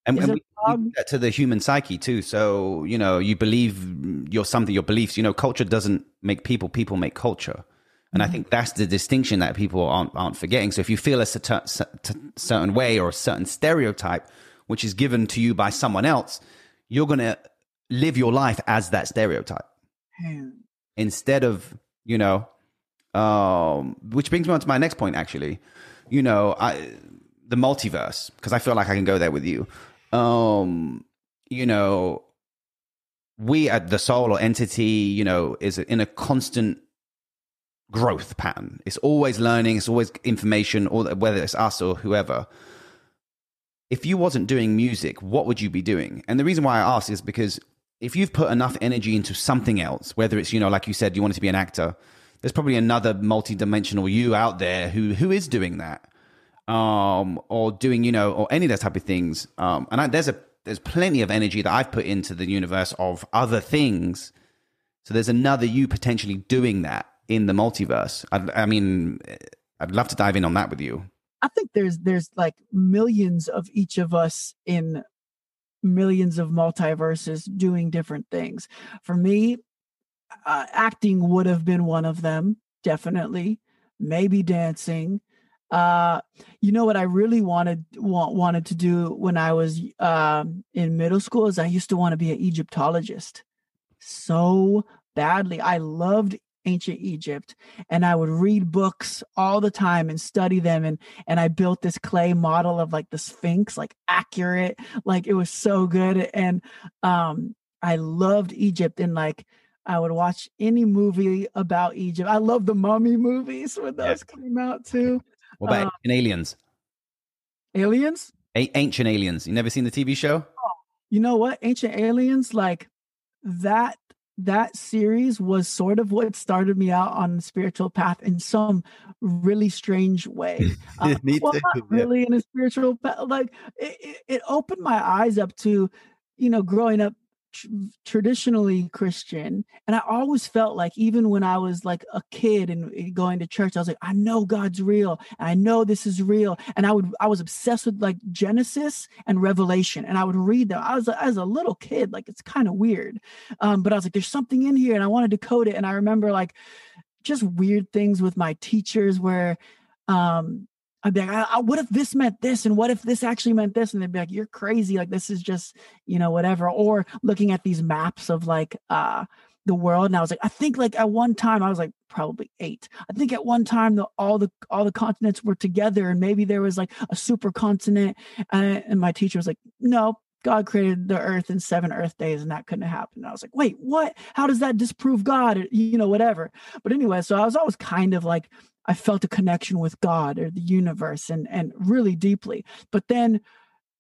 And, and we, we that to the human psyche too. So you know, you believe you're something. Your beliefs. You know, culture doesn't make people. People make culture. And I mm-hmm. think that's the distinction that people aren't, aren't forgetting. So if you feel a certain certain way or a certain stereotype, which is given to you by someone else, you're going to live your life as that stereotype Man. instead of, you know, um, which brings me on to my next point, actually. You know, I, the multiverse, because I feel like I can go there with you. Um, you know, we at the soul or entity, you know, is in a constant growth pattern. It's always learning, it's always information, or whether it's us or whoever if you wasn't doing music, what would you be doing? And the reason why I ask is because if you've put enough energy into something else, whether it's, you know, like you said, you wanted to be an actor, there's probably another multi-dimensional you out there who who is doing that. Um, or doing, you know, or any of those type of things. Um, and I, there's a there's plenty of energy that I've put into the universe of other things. So there's another you potentially doing that in the multiverse. I, I mean, I'd love to dive in on that with you. I think there's there's like millions of each of us in millions of multiverses doing different things. For me, uh, acting would have been one of them, definitely. Maybe dancing, Uh, you know what I really wanted want, wanted to do when I was um, in middle school is I used to want to be an Egyptologist so badly. I loved ancient Egypt and I would read books all the time and study them and and I built this clay model of like the Sphinx like accurate like it was so good and um I loved Egypt and like I would watch any movie about Egypt. I love the mummy movies when those came out too. What about um, aliens? Aliens? A- ancient aliens. You never seen the TV show? Oh, you know what? Ancient aliens, like that that series was sort of what started me out on the spiritual path in some really strange way. Uh, well, too, not really in a spiritual path. Like it, it opened my eyes up to, you know, growing up traditionally Christian. And I always felt like, even when I was like a kid and eh, going to church, I was like, I know God's real. I know this is real. And I would, I was obsessed with like Genesis and Revelation. And I would read them. I was, as a little kid, like it's kind of weird. Um, but I was like, there's something in here and I wanted to code it. And I remember like just weird things with my teachers where, um, I'd be like, I, I, what if this meant this? And what if this actually meant this? And they'd be like, you're crazy. Like, this is just, you know, whatever. Or looking at these maps of like, uh, the world and i was like i think like at one time i was like probably eight i think at one time the all the all the continents were together and maybe there was like a super continent and, and my teacher was like no god created the earth in seven earth days and that couldn't happen and i was like wait what how does that disprove god you know whatever but anyway so i was always kind of like I felt a connection with God or the universe and and really deeply. But then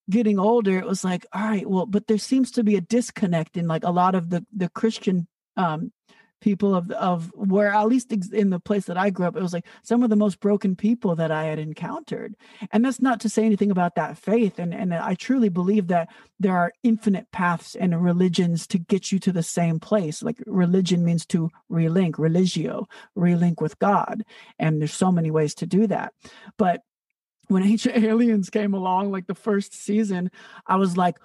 getting older, it was like, all right, well, but there seems to be a disconnect in like a lot of the the Christian um people of of where at least in the place that I grew up, it was like some of the most broken people that I had encountered. And that's not to say anything about that faith. And and I truly believe that there are infinite paths and religions to get you to the same place. Like religion means to relink, religio, relink with God. And there's so many ways to do that. But when ancient aliens came along like the first season i was like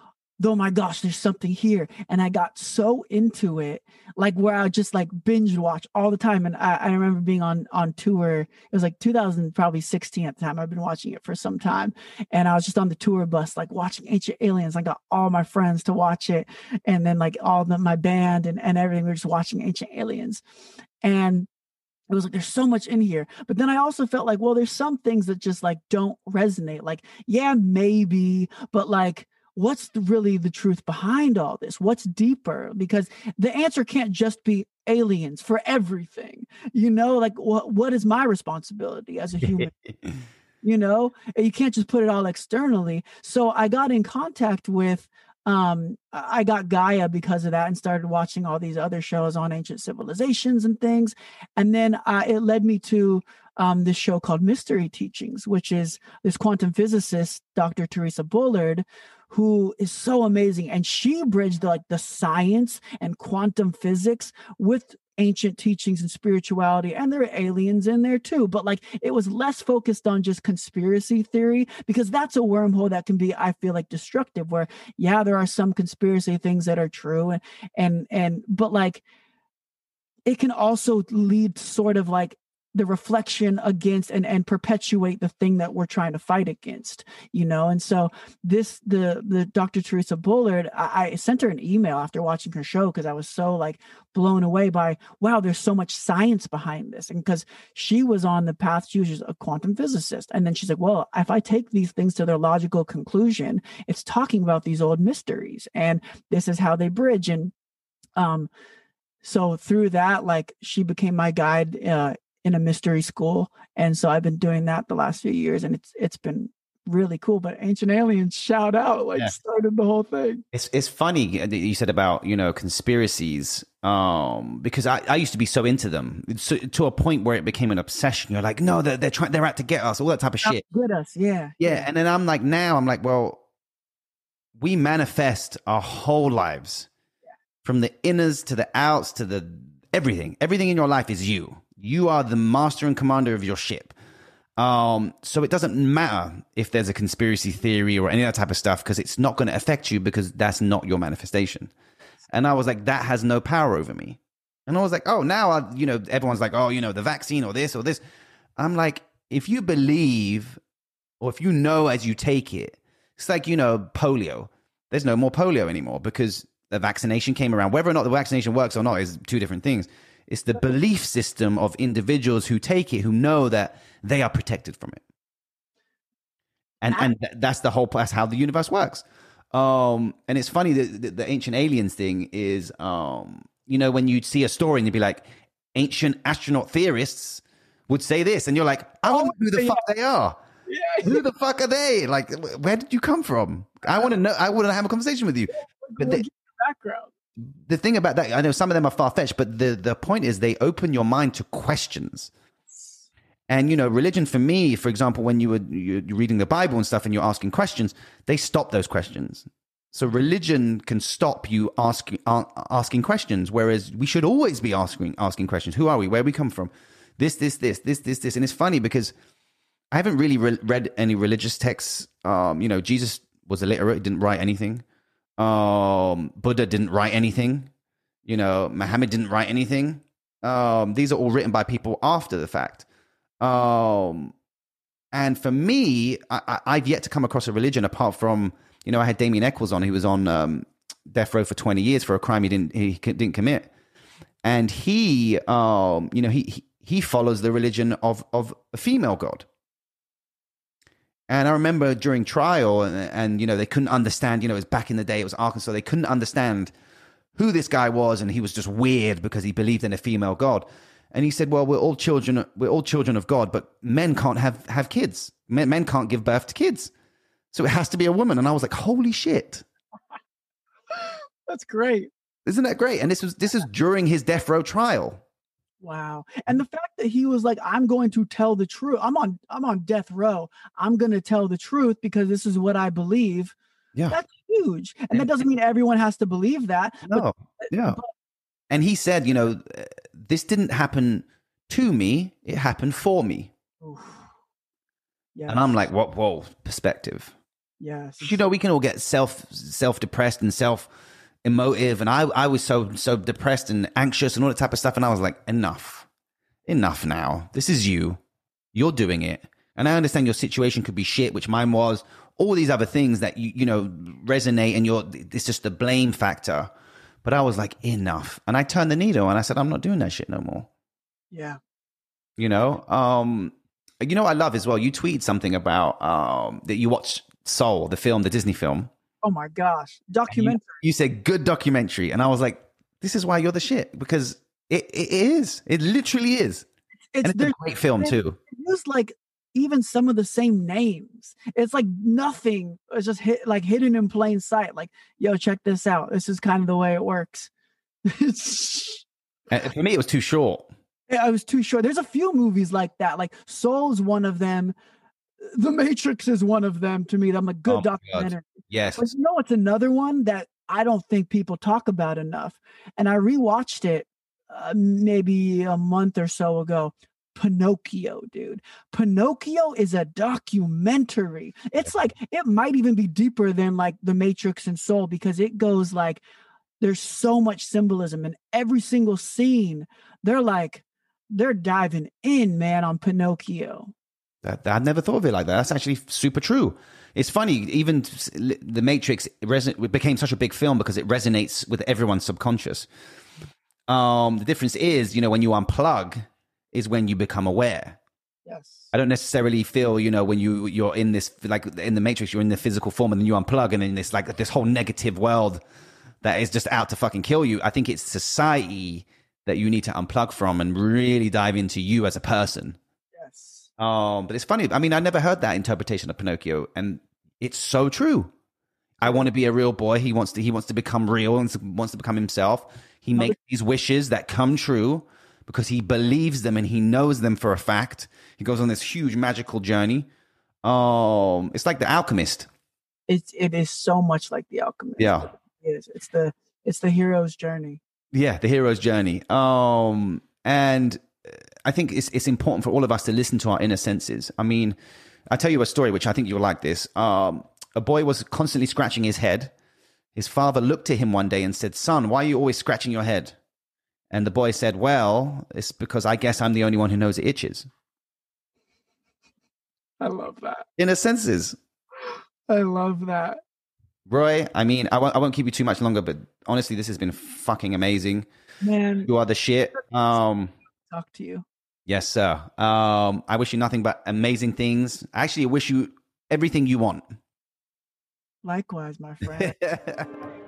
oh my gosh, there's something here. And I got so into it, like where I just like binge watch all the time. And I, I remember being on on tour. It was like 2000, probably 16 at the time. I've been watching it for some time. And I was just on the tour bus, like watching Ancient Aliens. I got all my friends to watch it. And then like all the, my band and, and everything. we are just watching Ancient Aliens. And it was like there's so much in here but then i also felt like well there's some things that just like don't resonate like yeah maybe but like what's the, really the truth behind all this? What's deeper? Because the answer can't just be aliens for everything. You know, like what what is my responsibility as a human? you know, you can't just put it all externally. So I got in contact with um i got gaia because of that and started watching all these other shows on ancient civilizations and things and then uh, it led me to um, this show called mystery teachings which is this quantum physicist dr theresa bullard who is so amazing. And she bridged like the science and quantum physics with ancient teachings and spirituality. And there are aliens in there too but like it was less focused on just conspiracy theory because that's a wormhole that can be i feel like destructive where yeah there are some conspiracy things that are true and and and but like it can also lead sort of like the reflection against and and perpetuate the thing that we're trying to fight against you know? And so this the the dr theresa bullard i, I sent her an email after watching her show because i was so like blown away by wow there's so much science behind this. And because she was on the path she was just a quantum physicist. And then she's like well if i take these things to their logical conclusion it's talking about these old mysteries and this is how they bridge. And um so through that like she became my guide uh, in a mystery school and so i've been doing that the last few years and it's it's been really cool but ancient aliens shout out like yeah. started the whole thing. It's it's funny that you said about you know conspiracies um because i i used to be so into them so, to a point where it became an obsession. You're like no they're, they're trying they're out to get us all that type of shit. get us yeah, yeah yeah. and then i'm like now i'm like well we manifest our whole lives yeah. from the inners to the outs to the everything. Everything in your life is you you are the master and commander of your ship. Um, so it doesn't matter if there's a conspiracy theory or any of that type of stuff because it's not going to affect you because that's not your manifestation. And I was like, that has no power over me. And I was like, oh, now I, you know, everyone's like, oh, you know, the vaccine or this or this. I'm like, if you believe or if you know as you take it, it's like, you know, polio. There's no more polio anymore because the vaccination came around. Whether or not the vaccination works or not is two different things. It's the belief system of individuals who take it, who know that they are protected from it. And, and that's the whole, that's how the universe works. Um, and it's funny that the, the ancient aliens thing is, um, you know, when you see a story and you'd be like, ancient astronaut theorists would say this, and you're like, I wonder who the fuck they are. Yeah. Who the fuck are they? Like, where did you come from? I want to know. I want to have a conversation with you. But the, background. The thing about that, I know some of them are far fetched, but the the point is they open your mind to questions. And you know, religion for me, for example, when you were you're reading the Bible and stuff, and you're asking questions, they stop those questions. So religion can stop you asking asking questions, whereas we should always be asking asking questions. Who are we? Where we come from? This, this, this, this, this, this, and it's funny because I haven't really re- read any religious texts. Um, you know, Jesus was illiterate; didn't write anything. Um, Buddha didn't write anything. You know, Muhammad didn't write anything. Um, these are all written by people after the fact. Um, and for me, I, have yet to come across a religion apart from, you know, I had Damien Echols on. He was on um, death row for 20 years for a crime he didn't he didn't commit, and he, um, you know, he, he he follows the religion of of a female god. And I remember during trial, and, and, you know, they couldn't understand. You know, it was back in the day; it was Arkansas. They couldn't understand who this guy was, and he was just weird because he believed in a female god. And he said, "Well, we're all children. We're all children of God, but men can't have have kids. Men, men can't give birth to kids, so it has to be a woman." And I was like, "Holy shit!" That's great. Isn't that great? And this was this is during his death row trial. Wow. And the mm-hmm. fact that he was like, I'm going to tell the truth. I'm on I'm on death row. I'm gonna tell the truth because this is what I believe. Yeah. That's huge. And that doesn't mean everyone has to believe that. No. But, yeah. But, and he said, you know, uh, this didn't happen to me, it happened for me. Yes. And I'm like, what whoa, perspective. Yes. You know, we can all get self self depressed and self emotive and I, I was so so depressed and anxious and all that type of stuff and I was like enough. Enough now. This is you. You're doing it. And I understand your situation could be shit which mine was. All these other things that you you know resonate and you're it's just the blame factor. But I was like enough. And I turned the needle and I said I'm not doing that shit no more. Yeah. You know um you know I love as well? You tweeted something about um that you watched Soul the film the Disney film oh my gosh, documentary. You, you, said good documentary, and I was like, this is why you're the shit because it, it is. It literally is. It's, it's a great film too. It's like even some of the same names. It's like nothing. It's just hit like hidden in plain sight. Like, yo, check this out. This is kind of the way it works. For me, it was too short. Yeah, it was too short. There's a few movies like that. Like Soul's one of them. The Matrix is one of them to me. I'm a good oh documentary. Yes. But you know, it's another one that I don't think people talk about enough. And I rewatched it uh, maybe a month or so ago. Pinocchio, dude. Pinocchio is a documentary. It's like it might even be deeper than like The Matrix and Soul because it goes like there's so much symbolism in every single scene. They're like they're diving in, man, on Pinocchio. That, I never thought of it like that. That's actually super true. It's funny, even The Matrix reson- became such a big film because it resonates with everyone's subconscious. Um, the difference is, you know, when you unplug, is when you become aware. Yes. I don't necessarily feel, you know, when you you're in this like in the Matrix, you're in the physical form, and then you unplug, and then this like this whole negative world that is just out to fucking kill you. I think it's society that you need to unplug from and really dive into you as a person um, but it's funny. I mean, I never heard that interpretation of Pinocchio, and it's so true. I want to be a real boy. He wants to. He wants to become real and wants to become himself. He makes these wishes that come true because he believes them and he knows them for a fact. He goes on this huge magical journey. Um, it's like the alchemist. It's it is so much like the alchemist. Yeah, it is. It's the it's the hero's journey. Yeah, the hero's journey. Um, and I think it's it's important for all of us to listen to our inner senses. I mean, I tell you a story which I think you'll like. This um, a boy was constantly scratching his head. His father looked at him one day and said, "Son, why are you always scratching your head?" And the boy said, "Well, it's because I guess I'm the only one who knows it itches." I love that. Inner senses. I love that. Roy, I mean, I won't, I won't keep you too much longer, but honestly, this has been fucking amazing. Man, You are the shit. Um, talk to you. Yes, sir. Um, I wish you nothing but amazing things. I actually, wish you everything you want. Likewise, my friend.